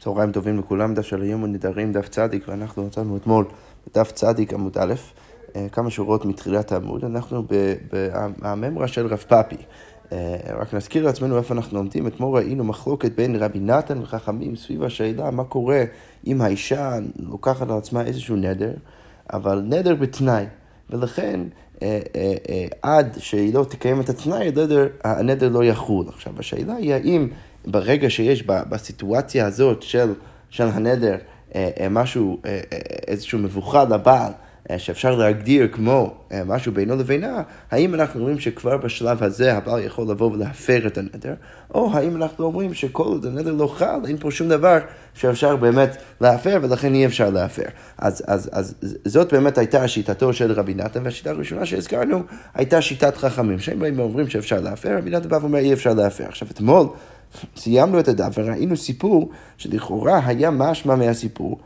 צהריים טובים לכולם, דף של היום נדרים, דף צדיק, ואנחנו מצאנו אתמול בדף צדיק עמוד א', אה, כמה שורות מתחילת העמוד, אנחנו בממרה של רב פאפי. אה, רק נזכיר לעצמנו איפה אנחנו עומדים, אתמול ראינו מחלוקת בין רבי נתן וחכמים סביב השאלה מה קורה אם האישה לוקחת על עצמה איזשהו נדר, אבל נדר בתנאי, ולכן אה, עד שהיא לא תקיים את התנאי, הנדר לא יחול. עכשיו, השאלה היא האם ברגע שיש בסיטואציה הזאת של, של הנדר אה, אה, משהו, אה, איזשהו מבוכה לבעל, שאפשר להגדיר כמו משהו בינו לבינה, האם אנחנו אומרים שכבר בשלב הזה הבעל יכול לבוא ולהפר את הנדר, או האם אנחנו אומרים שכל עוד הנדר לא חל, אין פה שום דבר שאפשר באמת להפר ולכן אי אפשר להפר. אז, אז, אז זאת באמת הייתה שיטתו של רבי נתן, והשיטה הראשונה שהזכרנו הייתה שיטת חכמים, שהם באים ואומרים שאפשר להפר, רבי נתן בא ואומר אי אפשר להפר. עכשיו אתמול סיימנו את הדף וראינו סיפור שלכאורה היה משמע מהסיפור.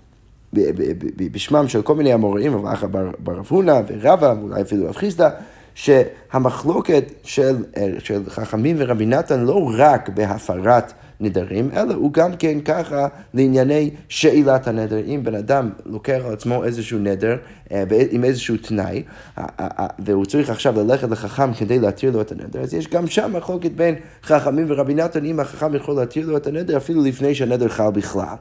בשמם של כל מיני אמוראים, רב אחא בר רב הונא ורבא, ואולי אפילו רב חיסדא, שהמחלוקת של, של חכמים ורבי נתן לא רק בהפרת נדרים, אלא הוא גם כן ככה לענייני שאלת הנדר. אם בן אדם לוקח על עצמו איזשהו נדר אה, עם איזשהו תנאי, והוא צריך עכשיו ללכת לחכם כדי להתיר לו את הנדר, אז יש גם שם מחלוקת בין חכמים ורבי נתן, אם החכם יכול להתיר לו את הנדר אפילו לפני שהנדר חל בכלל.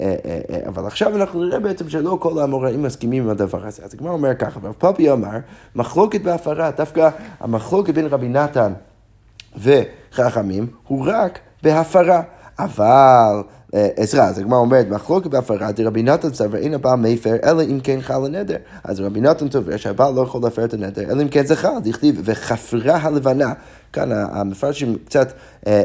אה, אה, אבל עכשיו אנחנו נראה בעצם שלא כל האמוראים מסכימים עם הדבר הזה. אז הגמר אומר ככה, רב פאפי אמר, מחלוקת בהפרה, דווקא המחלוקת בין רבי נתן וחכמים הוא רק בהפרה. אבל, אה, עזרא, אז הגמרא אומרת, מחלוקת בהפרה דרבי נתן סבר אין הבעל מפר, אלא אם כן חל הנדר. אז רבי נתן סובר שהבעל לא יכול להפר את הנדר, אלא אם כן זה חל, דכתיב, וחפרה הלבנה. כאן המפרשים קצת, אה,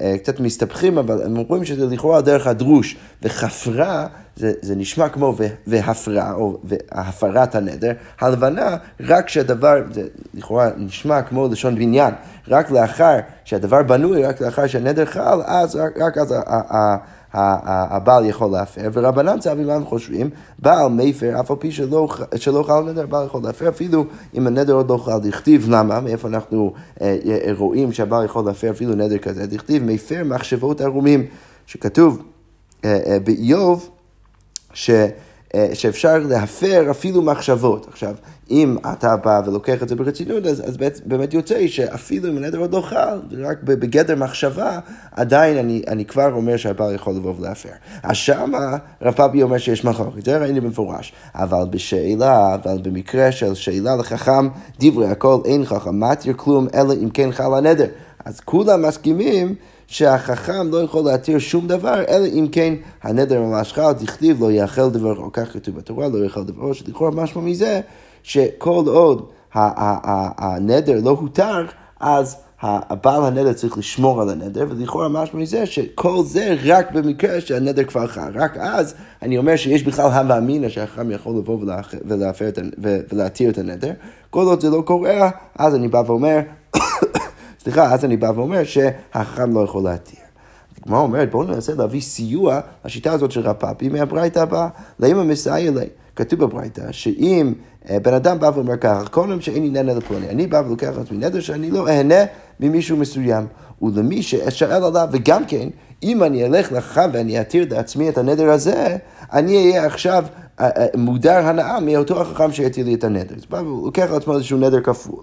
אה, קצת מסתבכים, אבל הם אומרים שזה לכאורה דרך הדרוש, וחפרה זה, זה נשמע כמו והפרה, או הפרת הנדר, הלבנה, רק שהדבר, זה לכאורה נשמע כמו לשון בניין, רק לאחר שהדבר בנוי, רק לאחר שהנדר חל, אז רק, רק אז הבעל יכול להפר, ורבנן צווים לנו חושבים, בעל מפר, אף על פי שלא, חל נדר, בעל יכול להפר, אפילו אם הנדר עוד לא חל, דכתיב למה, מאיפה אנחנו אה, אה, רואים שהבעל יכול להפר אפילו נדר כזה, דכתיב מפר מחשבות ערומים, שכתוב אה, באיוב, ש... אה, שאפשר להפר אפילו מחשבות. עכשיו, אם אתה בא ולוקח את זה ברצינות, אז, אז באמת יוצא שאפילו אם הנדר עוד לא חל, רק בגדר מחשבה, עדיין אני, אני כבר אומר שהבעל יכול לבוא ולהפר. אז שמה רב פאבי אומר שיש מחלוקת, זה ראינו במפורש. אבל בשאלה, אבל במקרה של שאלה לחכם, דברי הכל אין חכם מתיר כלום, אלא אם כן חל הנדר. אז כולם מסכימים שהחכם לא יכול להתיר שום דבר, אלא אם כן הנדר ממש חל, דכתיב לא יאכל דברו, כך כתוב בתורה, לא יאכל דברו, שלכאורה משמע מזה שכל עוד הנדר לא הותר, אז הבעל הנדר צריך לשמור על הנדר, ולכאורה משמע מזה שכל זה רק במקרה שהנדר כבר חל. רק אז אני אומר שיש בכלל הווה אמינא שהחכם יכול לבוא ולהתיר את הנדר. כל עוד זה לא קורה, אז אני בא ואומר, סליחה, אז אני בא ואומר שהחכם לא יכול להתיר. הגמרא אומרת, בואו ננסה להביא סיוע לשיטה הזאת של רפאפי מהברייתא הבאה. למה מסייע לי? כתוב בברייתא, שאם אה, בן אדם בא ואומר ככה, כל יום שאין לי נהנה לפלוני, אני בא ולוקח לעצמי נדר שאני לא אהנה ממישהו מסוים. ולמי שאשאל עליו, וגם כן, אם אני אלך לחכם ואני אתיר לעצמי את הנדר הזה, אני אהיה עכשיו אה, אה, מודר הנאה מאותו החכם שיתיר לי את הנדר. אז בא ולוקח לעצמו איזשהו נדר כפול.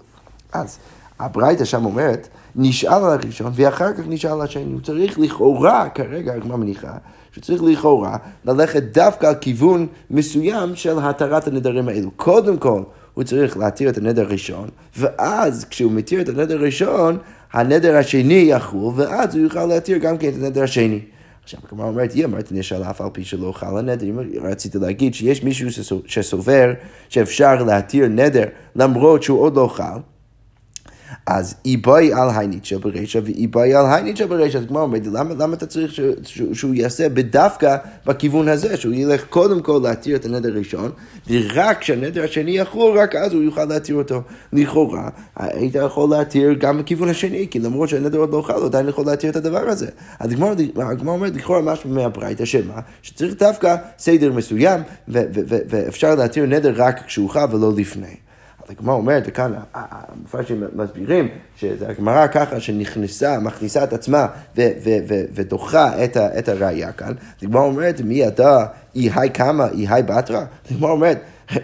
אז הברייתא שם אומרת, נשאל על הראשון ואחר כך נשאל על השני. הוא צריך לכאורה, כרגע הגמרא מניחה, שצריך לכאורה ללכת דווקא על כיוון מסוים של התרת הנדרים האלו. קודם כל, הוא צריך להתיר את הנדר הראשון, ואז כשהוא מתיר את הנדר הראשון, הנדר השני יחול, ואז הוא יוכל להתיר גם כן את הנדר השני. עכשיו, הגמרא אומרת, היא אמרת נשאל אף על פי שלא חל הנדר. אם רציתי להגיד שיש מישהו שסובר שאפשר להתיר נדר למרות שהוא עוד לא חל, אז איבאי על הייניצ'ה ברישא ואיבאי על הייניצ'ה ברישא. אז כמו אומרת, למה, למה אתה צריך ש, ש, שהוא יעשה בדווקא בכיוון הזה, שהוא ילך קודם כל להתיר את הנדר הראשון, ורק כשהנדר השני יחול, רק אז הוא יוכל להתיר אותו. לכאורה, היית יכול להתיר גם בכיוון השני, כי למרות שהנדר עוד לא חל, עדיין יכול להתיר את הדבר הזה. אז הגמרא אומרת, לכאורה משהו מהברייתא, שמה? שצריך דווקא סדר מסוים, ואפשר להתיר נדר רק כשהוא חל ולא לפני. אז הגמרא אומרת, וכאן המפרשים מסבירים, שזה הגמרא ככה שנכנסה, מכניסה את עצמה ודוחה את, את הראייה כאן. אז הגמרא אומרת, מי ידע, אי היי קמא, אי היי בתרא? אז הגמרא אומרת,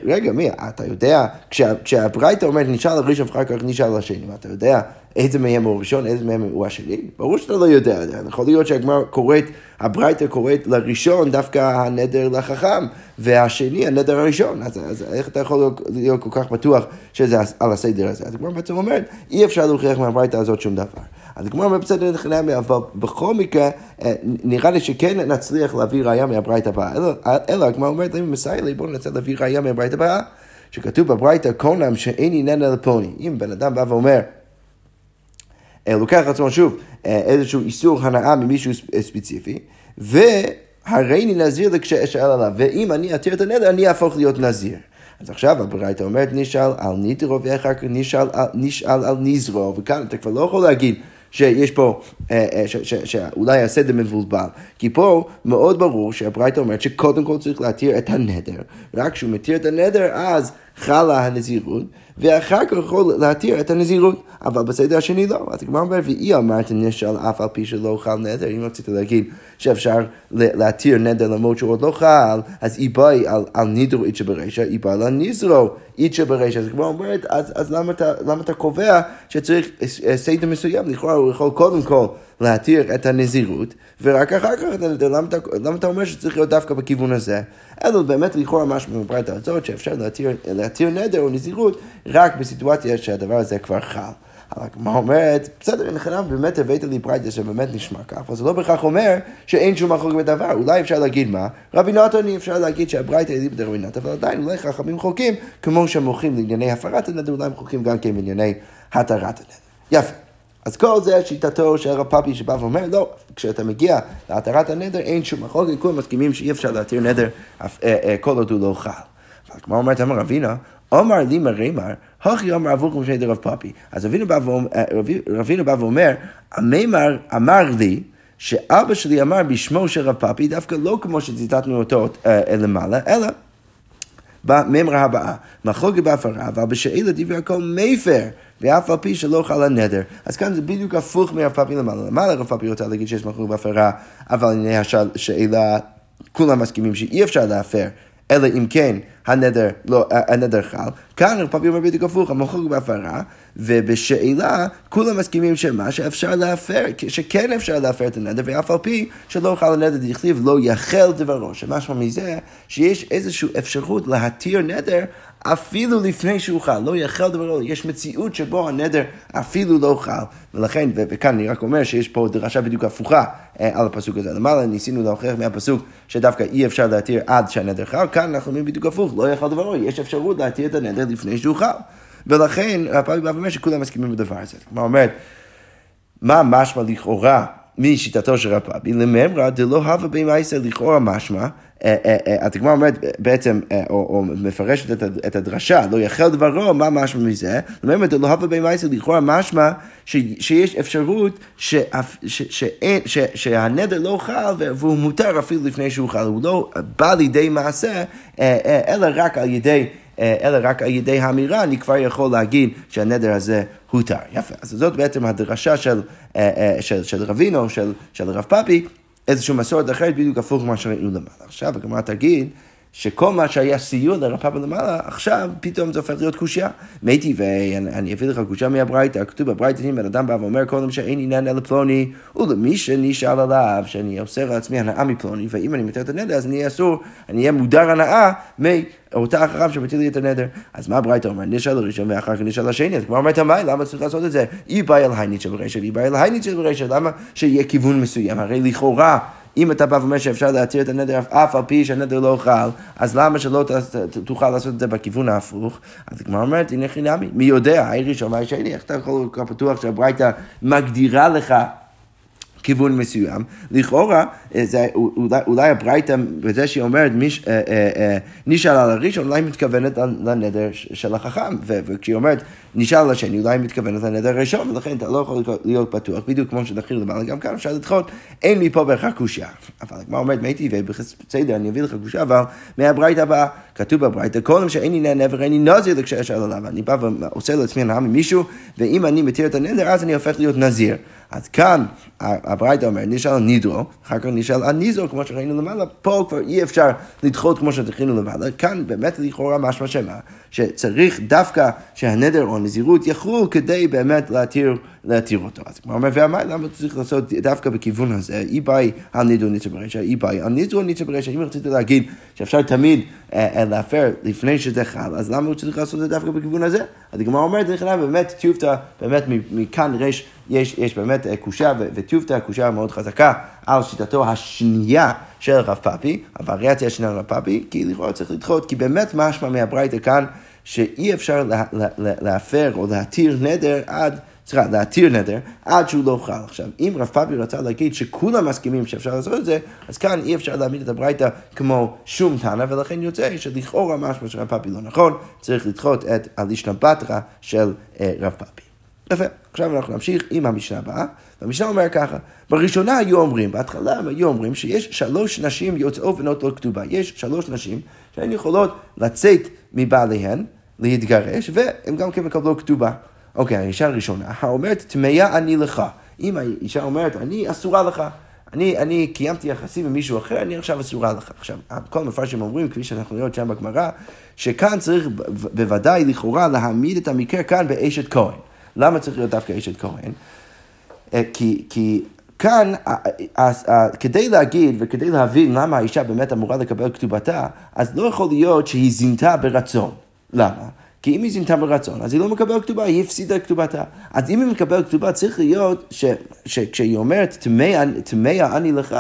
רגע, מי, אתה יודע, כשה, כשהברייתא אומרת נשאל על ראשון ואחר כך נשאל השני, אתה יודע איזה מהם הוא הראשון, איזה מהם הוא השני? ברור שאתה לא יודע, יכול להיות שהגמרא קוראת, הברייתא קוראת לראשון דווקא הנדר לחכם, והשני הנדר הראשון, אז, אז איך אתה יכול להיות כל כך בטוח שזה על הסדר הזה? אז הגמרא בעצם אומרת, אי אפשר להוכיח מהברייתא הזאת שום דבר. אז הגמרא אומרת בסדר נחנמי, אבל בכל מקרה, אה, נראה לי שכן נצליח להביא ראייה מהברייתא הבאה. אלא הגמרא אומרת, אם מסייע לי, בואו ננסה להביא ראייה מהברייתא הבאה, שכתוב בברייתא קונם שאין עניין אלא פוני. אם בן אדם בא ואומר, אה, לוקח לעצמו שוב אה, איזשהו איסור הנאה ממישהו ספציפי, והריני נזיר לכשאשאל עליו, ואם אני אתיר את הנדר, אני אהפוך להיות נזיר. אז עכשיו הברייתא אומרת נשאל על ניטרו ואחר כך נשאל, נשאל על נזרו, וכאן אתה כבר לא יכול להגיד שיש פה, אה, אה, שאולי הסדר מבולבל. כי פה מאוד ברור שהברייתא אומרת שקודם כל צריך להתיר את הנדר, רק כשהוא מתיר את הנדר אז חלה הנזירות, ואחר כך יכול להתיר את הנזירות, אבל בסדר השני לא. אז הגמרא אומר, ואי אמרת נשאל אף על פי שלא חל נדר, אם רצית להגיד שאפשר להתיר נדר למרות שהוא עוד לא חל, אז היא באה על, על נידרו איצ'ה ברישא, היא באה על נזרו איצ'ה ברישא. אז הגמרא אומרת, אז, אז למה, אתה, למה אתה קובע שצריך סדר מסוים? לכאורה הוא יכול קודם כל להתיר את הנזירות, ורק אחר כך את הנדר. למה, אתה אומר שצריך להיות דווקא בכיוון הזה? אלא באמת לכאורה משהו בברייתא הזאת, שאפשר להתיר, להתיר נדר או נזירות רק בסיטואציה שהדבר הזה כבר חל. אבל הגמרא אומרת, בסדר, אין חנם, באמת הבאת לי ברייתא שבאמת נשמע כך, אבל זה לא בהכרח אומר שאין שום מחלוקת בדבר. אולי אפשר להגיד מה? רבי נתן אפשר להגיד שהברייתא היא בדרבי נתן, אבל עדיין אולי חכמים חולקים, כמו שהם מוחים לענייני הפרת הנדר, אולי הם חולקים גם כן בענייני התרת הנדר. יפה. אז כל זה שיטתו של רב פאפי שבא ואומר, לא, כשאתה מגיע להתרת הנדר אין שום מחלוקת, כולם מסכימים שאי אפשר להתיר נדר אה, אה, כל עוד הוא לא חל. והגמרא אומרת, אמר רבינה, אמר לי מרימר, הכי אמר אבוכם שני דרב פאפי. אז רבינו בא ואומר, המימר אמר לי, שאבא שלי אמר בשמו של רב פאפי, דווקא לא כמו שציטטנו אותו אה, למעלה, אלא במימרה הבאה, מחלוקת בהפרה, אבל בשאלה דברי הכל מפר. ואף על פי שלא חל הנדר. אז כאן זה בדיוק הפוך מרב פאפי למעלה. למעלה רב פאפי רוצה להגיד שיש מחלוקת בהפרה, אבל הנה השאלה, כולם מסכימים שאי אפשר להפר. אלא אם כן הנדר, לא, הנדר חל. כאן רב פאפי אומר בדיוק הפוך, המחלוקת בהפרה, ובשאלה כולם מסכימים שמה שאפשר להפר, שכן אפשר להפר את הנדר, ואף על פי שלא חל הנדר דכתיב לא יחל דברו, שמשמע מזה שיש איזושהי אפשרות להתיר נדר אפילו לפני שהוא חל, לא יחל דברו, יש מציאות שבו הנדר אפילו לא חל, ולכן, וכאן אני רק אומר שיש פה דרשה בדיוק הפוכה אה, על הפסוק הזה. למעלה ניסינו להוכיח מהפסוק שדווקא אי אפשר להתיר עד שהנדר חל, כאן אנחנו אומרים בדיוק הפוך, לא יחל דברו, יש אפשרות להתיר את הנדר לפני שהוא חל. ולכן, הפעמים בא ואומר שכולם מסכימים בדבר הזה. כלומר, אומרת, מה משמע לכאורה משיטתו של רב פאבי, לממרא דלא הווה במעשה לכאורה משמע, התגמר אה, אה, אומרת בעצם, אה, או מפרשת את הדרשה, לא יחל דברו, מה משמע מזה? לממרא דלא הווה במעשה לכאורה משמע שיש אפשרות שהנדר לא חל והוא מותר אפילו לפני שהוא חל, הוא לא בא לידי מעשה, אלא רק על ידי... אלא רק על ידי האמירה, אני כבר יכול להגיד שהנדר הזה הותר. יפה. אז זאת בעצם הדרשה של, של, של רבינו, של, של רב פאפי, איזושהי מסורת אחרת, בדיוק הפוך ממה שראינו למעלה. עכשיו הגמרא תגיד, שכל מה שהיה סיוע לרב פאפה למעלה, עכשיו פתאום זה הופך להיות קושייה. מתי ואני אביא לך קושייה מהברייתא, כתוב בברייתא, אם בן אדם בא ואומר קודם שאין עניין אלא פלוני, ולמי שנשאל עליו, שאני עושה לעצמי הנאה מפלוני, ואם אני מתאר את הנדר, אז אני אהיה אסור, אני אהיה מודר הנאה מאותה החכם שמטיל לי את הנדר. אז מה הברייתא אומר? נשאל לראשון ואחר כך נשאל לשני, אז כבר אומרת המאי, למה צריך לעשות את זה? אי באי אל הייניצ'ה ברישא, ואי באי אל הייניצ'ה ברישא, למה שיהיה כיוון מסוים? הרי לכאורה... אם אתה בא ואומר שאפשר להתיר את הנדר אף על פי שהנדר לא חל, אז למה שלא תוכל לעשות את זה בכיוון ההפוך? אז הגמרא אומרת, הנה חינמי, מי יודע, האי ראשון והאי שני, איך אתה יכול להיות פתוח שהברייתא מגדירה לך כיוון מסוים, לכאורה, אה, זה, אולי, אולי הברייתא, בזה שהיא אומרת, מיש, אה, אה, אה, נשאל על הראשון, אולי היא מתכוונת לנדר של החכם, וכשהיא אומרת, נשאל על השני, אולי היא מתכוונת לנדר הראשון, ולכן אתה לא יכול להיות בטוח, בדיוק כמו שדחינו למעלה, גם כאן אפשר לדחות, אין לי פה בהכרח קושייה. אבל הגמרא אומרת, מתי, ובסדר, אני אביא לך קושייה, אבל מהברייתא הבאה, כתוב בברייתא, כל שאין לי נדר, אין לי נזיר לקשר עליו, אני בא ועושה לעצמי הנאה ממישהו, ואם אני מתיר את הנדר, אז אני הופך להיות נזיר. אז כאן הברייתא אומר, נשאל נידרו, אחר כך נשאל על ניזו, כמו שראינו למעלה, פה כבר אי אפשר לדחות כמו שדחינו למעלה, כאן באמת לכאורה משמע שמה, שצריך דווקא שהנדר או הנזירות יחול כדי באמת להתיר, להתיר אותו. אז כמו אומר, והמה, למה צריך לעשות דווקא בכיוון הזה? אי באי על נידו ניצה ברשע, אי באי על נידו ניצה ברשע, אם רציתי להגיד שאפשר תמיד להפר לפני שזה חל, אז למה הוא צריך לעשות את זה דווקא בכיוון הזה? אז הגמרא אומרת, נכנע באמת טיובטה, באמת מכאן ריש, יש, יש באמת אה, קושה, וטיובטה קושה מאוד חזקה על שיטתו השנייה של רב פאפי, הווריאציה השנייה של רב פאפי, כי לכאורה צריך לדחות, כי באמת משמע מהברייתא כאן, שאי אפשר לה, לה, לה, להפר או להתיר נדר עד... סליחה, להתיר נדר עד שהוא לא חל. עכשיו, אם רב פאפי רצה להגיד שכולם מסכימים שאפשר לעשות את זה, אז כאן אי אפשר להעמיד את הברייתא כמו שום טענה, ולכן יוצא שלכאורה משהו של רב פאפי לא נכון, צריך לדחות את הלישנא בתרא של אה, רב פאפי. יפה, עכשיו אנחנו נמשיך עם המשנה הבאה, והמשנה אומר ככה, בראשונה היו אומרים, בהתחלה הם היו אומרים שיש שלוש נשים יוצאות ונוטות כתובה, יש שלוש נשים שהן יכולות לצאת מבעליהן, להתגרש, והן גם כן מקבלות כתובה. אוקיי, האישה הראשונה, האומרת, טמאה אני לך. אם האישה אומרת, אני אסורה לך. אני, אני קיימתי יחסים עם מישהו אחר, אני עכשיו אסורה לך. עכשיו, כל המפרשים אומרים, כפי שאנחנו רואים שם בגמרא, שכאן צריך בוודאי לכאורה להעמיד את המקרה כאן באשת כהן. למה צריך להיות דווקא אשת כהן? אה, כי, כי כאן, כדי להגיד וכדי להבין למה האישה באמת אמורה לקבל כתובתה, אז לא יכול להיות שהיא זינתה ברצון. למה? כי אם היא זינתה ברצון, אז היא לא מקבלת כתובה, היא הפסידה את כתובתה. אז אם היא מקבלת כתובה, צריך להיות שכשהיא אומרת, טמא אני לך,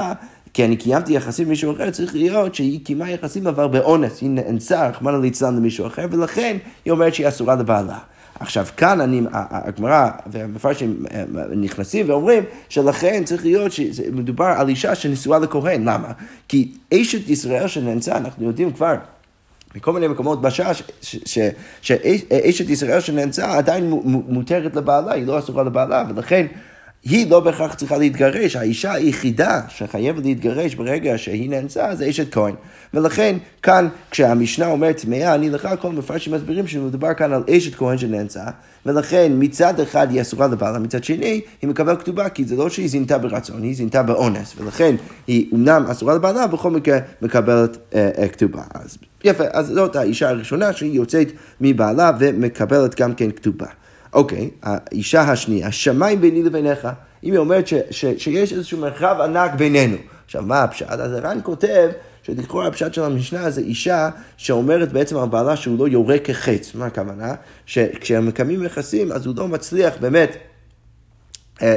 כי אני קיימתי יחסים עם מישהו אחר, צריך להיות שהיא קיימה יחסים אבל באונס, היא נאנסה, רחמנא ליצלן למישהו אחר, ולכן היא אומרת שהיא אסורה לבעלה. עכשיו, כאן הגמרא והמפרשים אה, נכנסים ואומרים שלכן צריך להיות שמדובר על אישה שנשואה לכהן. למה? כי אשת ישראל שנאנסה, אנחנו יודעים כבר מכל מיני מקומות בשעה שאשת ישראל שנאנסה עדיין מותרת לבעלה, היא לא אסורה לבעלה, ולכן היא לא בהכרח צריכה להתגרש, האישה היחידה שחייבת להתגרש ברגע שהיא נאנסה זה אשת כהן. ולכן כאן כשהמשנה אומרת טמאה אני לך, כל מפרשים מסבירים שמדובר כאן על אשת כהן שנאנסה, ולכן מצד אחד היא אסורה לבעלה, מצד שני היא מקבלת כתובה, כי זה לא שהיא זינתה ברצון, היא זינתה באונס, ולכן היא אומנם אסורה לבעלה, בכל מקרה מקבלת אה, אה, כתובה. אז יפה, אז זאת האישה הראשונה שהיא יוצאת מבעלה ומקבלת גם כן כתובה. אוקיי, האישה השנייה, השמיים ביני לביניך. אם היא אומרת ש, ש, שיש איזשהו מרחב ענק בינינו. עכשיו, מה הפשט? אז הר"ן כותב שלכאורה הפשט של המשנה זה אישה שאומרת בעצם על בעלה שהוא לא יורה כחץ. מה הכוונה? שכשהם מקיימים יחסים אז הוא לא מצליח באמת אה,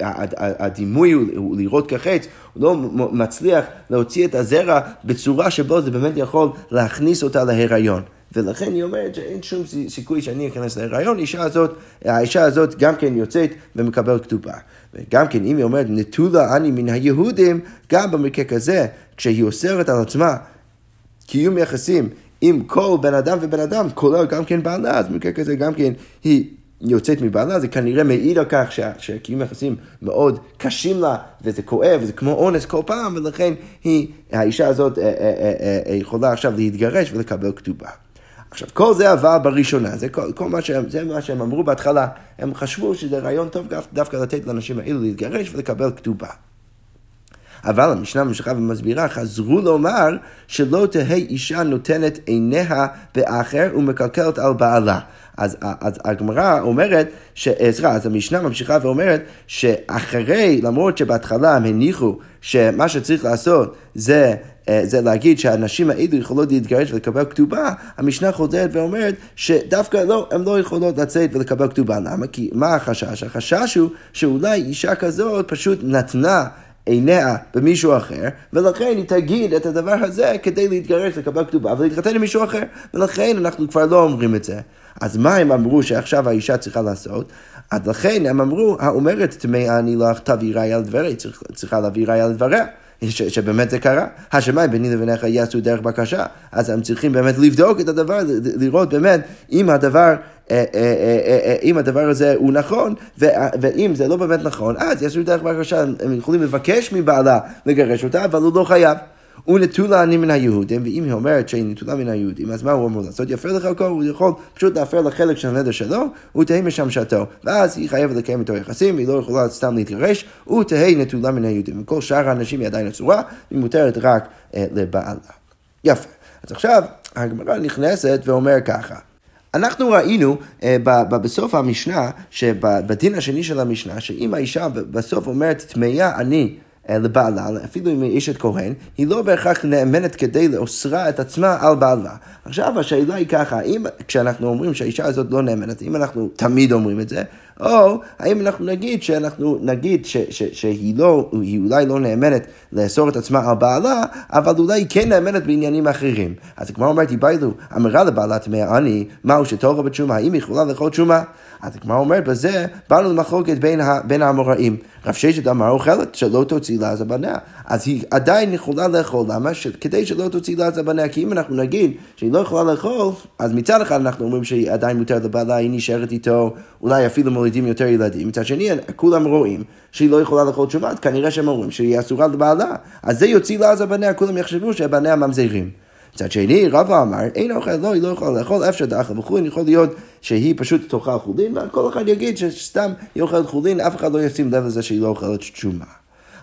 אה, הדימוי הוא לראות כחץ, הוא לא מצליח להוציא את הזרע בצורה שבו זה באמת יכול להכניס אותה להיריון. ולכן היא אומרת שאין שום סיכוי שאני אכנס להיריון, האישה הזאת, האישה הזאת גם כן יוצאת ומקבלת כתובה. וגם כן, אם היא אומרת, נטולה אני מן היהודים, גם במקרה כזה, כשהיא אוסרת על עצמה קיום יחסים עם כל בן אדם ובן אדם, כולל גם כן בעלה, אז במקרה כזה גם כן היא יוצאת מבעלה, זה כנראה מעיד על כך שקיום יחסים מאוד קשים לה, וזה כואב, וזה כמו אונס כל פעם, ולכן היא, האישה הזאת אה, אה, אה, יכולה עכשיו להתגרש ולקבל כתובה. עכשיו, כל זה עבר בראשונה, זה כל, כל מה, שהם, זה מה שהם אמרו בהתחלה. הם חשבו שזה רעיון טוב דווקא לתת לאנשים האלו להתגרש ולקבל כתובה. אבל המשנה ממשיכה ומסבירה, חזרו לומר שלא תהא אישה נותנת עיניה באחר ומקלקלת על בעלה. אז, אז הגמרא אומרת, סליחה, אז המשנה ממשיכה ואומרת שאחרי, למרות שבהתחלה הם הניחו שמה שצריך לעשות זה אה, זה להגיד שהנשים האלו יכולות להתגרש ולקבל כתובה, המשנה חוזרת ואומרת שדווקא לא, הן לא יכולות לצאת ולקבל כתובה. למה? כי מה החשש? החשש הוא שאולי אישה כזאת פשוט נתנה עיניה במישהו אחר, ולכן היא תגיד את הדבר הזה כדי להתגרש, לקבל כתובה ולהתחתן עם מישהו אחר, ולכן אנחנו כבר לא אומרים את זה. אז מה הם אמרו שעכשיו האישה צריכה לעשות? אז לכן הם אמרו, האומרת טמאה אני לך תביא ראיה לדבריה, צריכה להביא ראיה לדבריה. ש, שבאמת זה קרה. השמיים ביני לבינך יעשו דרך בקשה. אז הם צריכים באמת לבדוק את הדבר, לראות באמת אם הדבר... אה, אה, אה, אם הדבר הזה הוא נכון, ואם זה לא באמת נכון, אז יעשו דרך בקשה, הם יכולים לבקש מבעלה לגרש אותה, אבל הוא לא חייב. ונטולה אני מן היהודים, ואם היא אומרת שהיא נטולה מן היהודים, אז מה הוא אמור לעשות? יפר הכל, הוא יכול פשוט להפר לחלק של הנדר שלו, ותהי משמשתו. ואז היא חייבת לקיים איתו יחסים, והיא לא יכולה סתם להתגרש, ותהי נטולה מן היהודים. וכל שאר האנשים היא עדיין אסורה, והיא מותרת רק אה, לבעלה. יפה. אז עכשיו הגמרא נכנסת ואומר ככה. אנחנו ראינו אה, בסוף המשנה, שבדין השני של המשנה, שאם האישה בסוף אומרת טמאה אני לבעלה, אפילו אם היא אשת כהן, היא לא בהכרח נאמנת כדי לאוסרה את עצמה על בעלה. עכשיו השאלה היא ככה, האם כשאנחנו אומרים שהאישה הזאת לא נאמנת, אם אנחנו תמיד אומרים את זה, או האם אנחנו נגיד שאנחנו נגיד ש, ש, שהיא לא, היא אולי לא נאמנת לאסור את עצמה על בעלה, אבל אולי היא כן נאמנת בעניינים אחרים. אז כמו אומרת, באילו, אמרה לבעלה טמאה אני, מהו שטובה בתשומה, האם היא יכולה לאכול תשומה? אז הגמרא אומרת, בזה באנו למחלוקת בין, בין האמוראים. רב ששת אמר אוכלת שלא תוציא לעזה בניה. אז היא עדיין יכולה לאכול, למה? ש... כדי שלא תוציא לעזה בניה. כי אם אנחנו נגיד שהיא לא יכולה לאכול, אז מצד אחד אנחנו אומרים שהיא עדיין מותרת לבעלה, היא נשארת איתו, אולי אפילו מולידים יותר ילדים. מצד שני, כולם רואים שהיא לא יכולה לאכול תשומת, כנראה שהם אומרים שהיא אסורה לבעלה. אז זה יוציא לעזה בניה, כולם יחשבו שבניה ממזרים. מצד שני, רבא אמר, אין אוכל, לא, היא לא יכולה לאכול, אפשר דאכל בחולין, יכול להיות שהיא פשוט תאכל חולין, וכל אחד יגיד שסתם היא אוכלת חולין, אף אחד לא ישים לב לזה שהיא לא אוכלת תשומה.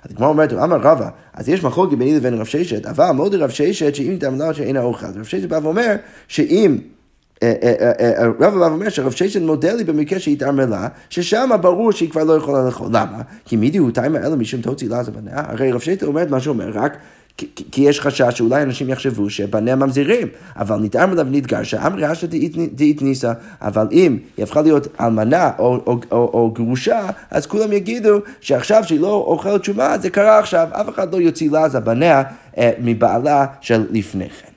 אז כמו אומרת, אמר רבא, אז יש מחלוקת ביני לבין רב ששת, אבל מאוד רב ששת שאם תאמר שאין האוכל. רב ששת בא ואומר שאם... אה, אה, אה, רב אבא אומר שרב ששת מודה לי במקרה שהיא התערמלה, ששם ברור שהיא כבר לא יכולה לאכול. למה? כי מי דיהותיים האלה משום תוציא לעזה בניה? הרי רב ששת אומר את מה שאומר, רק כי יש חשש שאולי אנשים יחשבו שבניה ממזירים, אבל נטעם עליו נתגרשה, אמרי אשתא דאית ניסה, אבל אם היא הפכה להיות אלמנה או, גרושה, אז כולם יגידו שעכשיו שהיא לא אוכלת תשומה, זה קרה עכשיו, אף אחד לא יוציא לעזה בניה אה, מבעלה של לפני כן.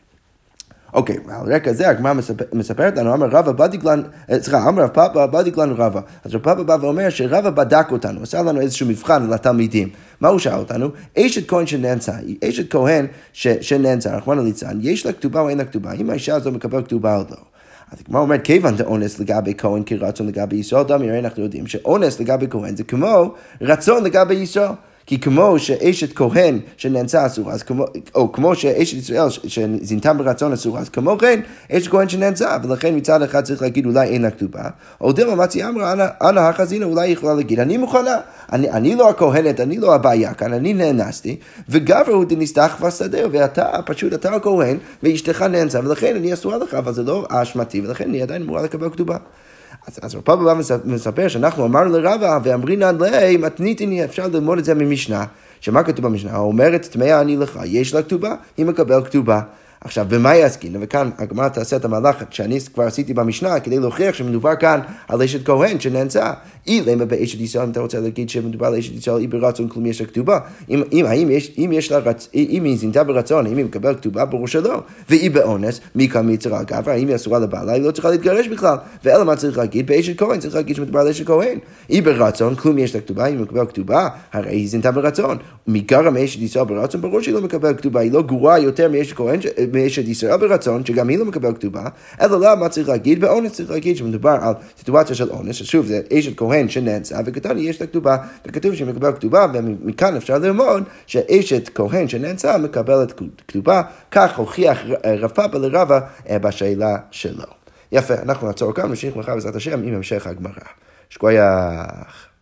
אוקיי, על רקע זה הגמרא מספרת לנו, אמר רבא בדיקלן, אה, סליחה, אמר רב פאפה בדיקלן רבא. אז רב פאפה בא ואומר שרבא בדק אותנו, עשה לנו איזשהו מבחן לתלמידים. מה הוא שאל אותנו? אשת כהן שנאנסה, אשת כהן שנאנסה, רחמנא ליצן, יש לה כתובה או אין לה כתובה? אם האישה הזו מקבלת כתובה או לא. אז הגמרא אומרת, כיוון דאונס לגבי כהן כרצון לגבי ישראל, דמי הרי אנחנו יודעים שאונס לגבי כהן זה כמו רצון לגבי ישראל. כי כמו שאשת כהן שנאנסה אסורה, או כמו שאשת ישראל שזינתה ברצון אסורה, אז כמו כן, אשת כהן שנאנסה, ולכן מצד אחד צריך להגיד אולי אין לה כתובה, או דילמה מצי אמרה, אנא החזינה, אולי יכולה להגיד, אני מוכנה, אני, אני לא הכהנת, אני לא הבעיה כאן, אני נאנסתי, וגבר הוא דנסתח ושדה, ואתה, פשוט אתה הכהן, ואשתך נאנסה, ולכן אני אסורה לך, אבל זה לא אשמתי, ולכן אני עדיין אמורה לקבל כתובה. אז, אז רב פאפה בא מספר שאנחנו אמרנו לרבה ואמרינן ליה מתניתני, אפשר ללמוד את זה ממשנה, שמה כתוב במשנה? אומרת טמאה אני לך, יש לה כתובה, היא מקבל כתובה. עכשיו, במה יעסקין? וכאן הגמרא תעשה את המהלך שאני כבר עשיתי במשנה כדי להוכיח שמדובר כאן על אשת כהן שנאנסה. אי למה באשת ישראל, אם אתה רוצה להגיד שמדובר על אשת ישראל, היא ברצון כלום יש לה כתובה. אם, אם, האם יש, אם יש לה רצ... אם היא זינתה ברצון, האם היא מקבלת כתובה? ברור שלא. והיא באונס, מי כאן מיצרה גברא, האם היא אסורה לבעלה, היא לא צריכה להתגרש בכלל. ואלא מה צריך להגיד? באשת כהן, צריך להגיד שמדובר על אשת כהן. היא ברצון, כלום יש לה כתובה, אם היא מקבלת כתובה, הרי היא זינתה ברצון. מגרה מאשת ישראל ברצון, ברור שהיא לא מקבלת כתובה, היא לא גרועה יותר מאשת כהן, מאשת ישראל ברצון, שגם היא לא מקבלת כתובה, אלא למה צריך להגיד? באונס צריך להגיד שמדובר על סיטואציה של אונס, ששוב, זה אשת כהן שנאנסה, וכתוב יש לה כתובה, וכתוב שהיא מקבלת כתובה, ומכאן אפשר ללמוד שאשת כהן שנאנסה מקבלת כתובה, כך הוכיח רב פאפה לרבה אה, בשאלה שלו. יפה, אנחנו נעצור כאן, נמשיך מחר בעזרת השם עם המשך הגמרא. שקוייך.